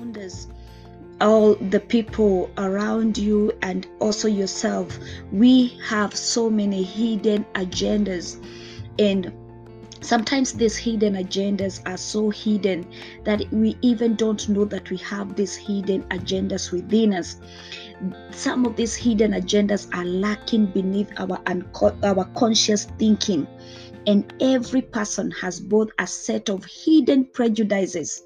surroundings all the people around you and also yourself. We have so many hidden agendas and sometimes these hidden agendas are so hidden that we even don't know that we have these hidden agendas within us. Some of these hidden agendas are lacking beneath our unco- our conscious thinking and every person has both a set of hidden prejudices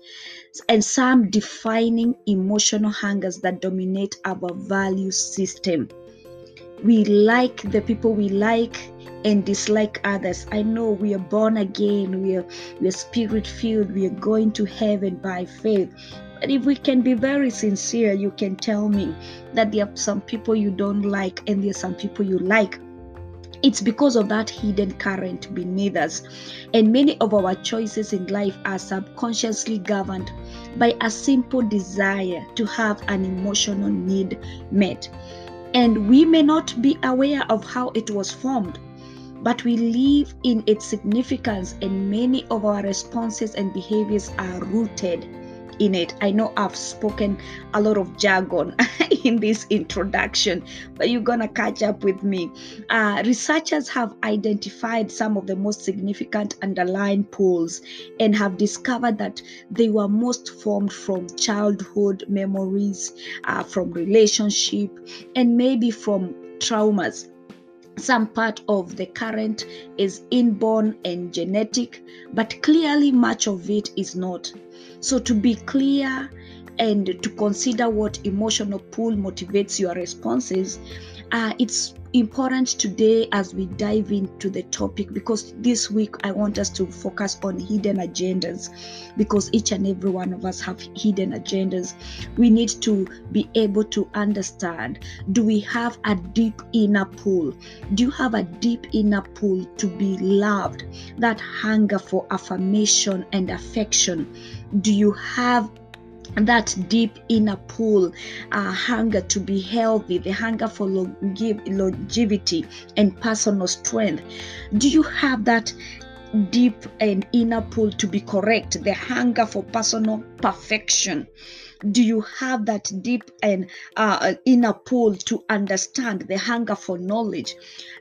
and some defining emotional hungers that dominate our value system. We like the people we like and dislike others. I know we are born again, we are we are spirit filled, we are going to heaven by faith. But if we can be very sincere, you can tell me that there are some people you don't like and there are some people you like it's because of that hidden current beneath us. And many of our choices in life are subconsciously governed by a simple desire to have an emotional need met. And we may not be aware of how it was formed, but we live in its significance, and many of our responses and behaviors are rooted in it. I know I've spoken a lot of jargon in this introduction, but you're gonna catch up with me. Uh, researchers have identified some of the most significant underlying pools and have discovered that they were most formed from childhood memories, uh, from relationship, and maybe from traumas some part of the current is inborn and genetic, but clearly much of it is not. So, to be clear and to consider what emotional pull motivates your responses, uh, it's important today as we dive into the topic because this week I want us to focus on hidden agendas because each and every one of us have hidden agendas. We need to be able to understand do we have a deep inner pull? Do you have a deep inner pull to be loved? That hunger for affirmation and affection? Do you have that deep inner pull, uh, hunger to be healthy, the hunger for longevity and personal strength. Do you have that deep and inner pull to be correct, the hunger for personal perfection? Do you have that deep and uh, inner pull to understand the hunger for knowledge?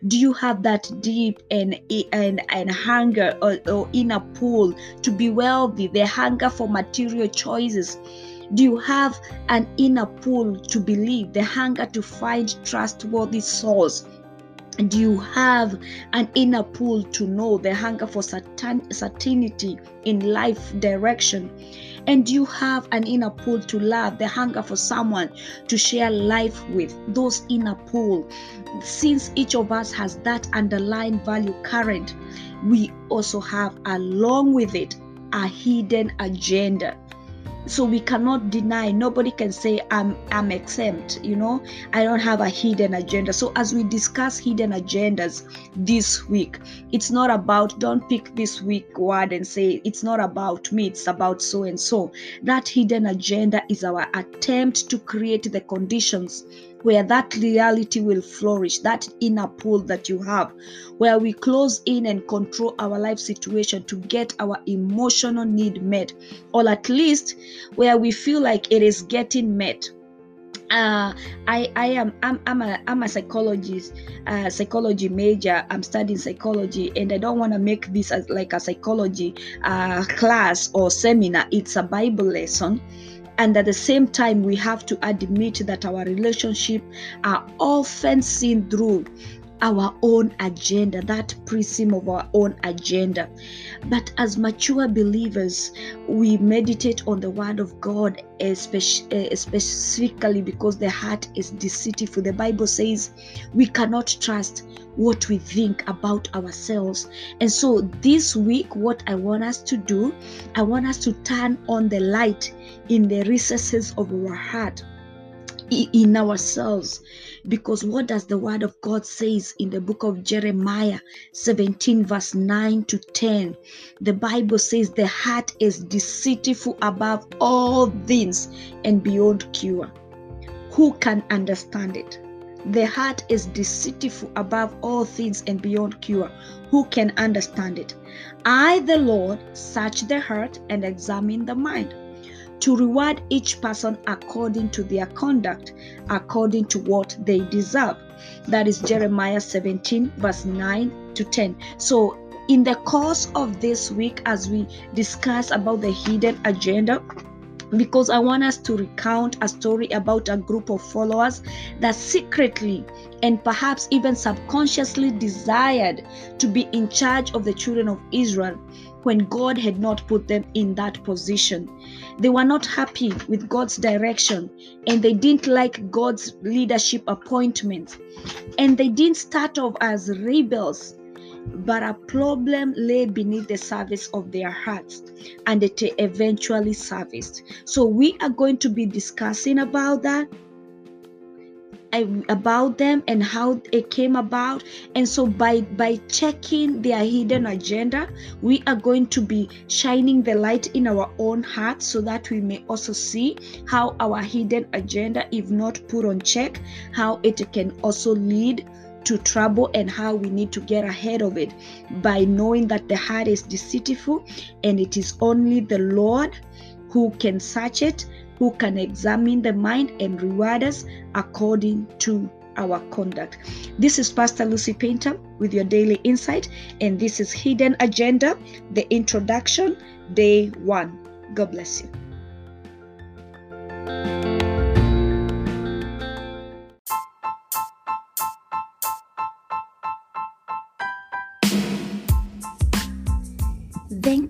Do you have that deep and and, and hunger or, or inner pull to be wealthy the hunger for material choices? Do you have an inner pull to believe the hunger to find trustworthy souls do you have an inner pull to know the hunger for certain, certainty in life direction? And you have an inner pull to love the hunger for someone to share life with? Those inner pull. Since each of us has that underlying value current we also have along with it a hidden agenda so we cannot deny nobody can say i'm i'm exempt you know? I don't have a hidden agenda. So as we discuss hidden agendas this week it's not about don't pick this week word and say it's not about me it's about so and so. That hidden agenda is our attempt to create the conditions where that reality will flourish, that inner pull that you have, where we close in and control our life situation to get our emotional need met, or at least where we feel like it is getting met. Uh, I, I am I'm, I'm a I'm a psychologist, uh, psychology major. I'm studying psychology, and I don't want to make this as like a psychology uh, class or seminar. It's a Bible lesson and at the same time we have to admit that our relationship are often seen through our own agenda, that prism of our own agenda. But as mature believers, we meditate on the Word of God, especially, eh, specifically because the heart is deceitful. The Bible says we cannot trust what we think about ourselves. And so, this week, what I want us to do, I want us to turn on the light in the recesses of our heart in ourselves. Because what does the word of god says in the book of jeremiah 17 verse 9 to 10 the bible says the heart is deceitful above all things and beyond cure. Who can understand it? The heart is deceitful above all things and beyond cure. Who can understand it? I the lord search the heart and examine the mind to reward each person according to their conduct, according to what they deserve. That is Jeremiah 17, verse 9 to 10. So, in the course of this week, as we discuss about the hidden agenda, because I want us to recount a story about a group of followers that secretly and perhaps even subconsciously desired to be in charge of the children of Israel when God had not put them in that position. They were not happy with God's direction and they didn't like God's leadership appointments. And they didn't start off as rebels but a problem lay beneath the surface of their hearts and it eventually surfaced. So we are going to be discussing about that about them and how it came about and so by by checking their hidden agenda we are going to be shining the light in our own hearts so that we may also see how our hidden agenda if not put on check how it can also lead to trouble and how we need to get ahead of it by knowing that the heart is deceitful and it is only the Lord who can search it, who can examine the mind and reward us according to our conduct. This is Pastor Lucy Painter with your daily insight, and this is Hidden Agenda, the introduction, day one. God bless you.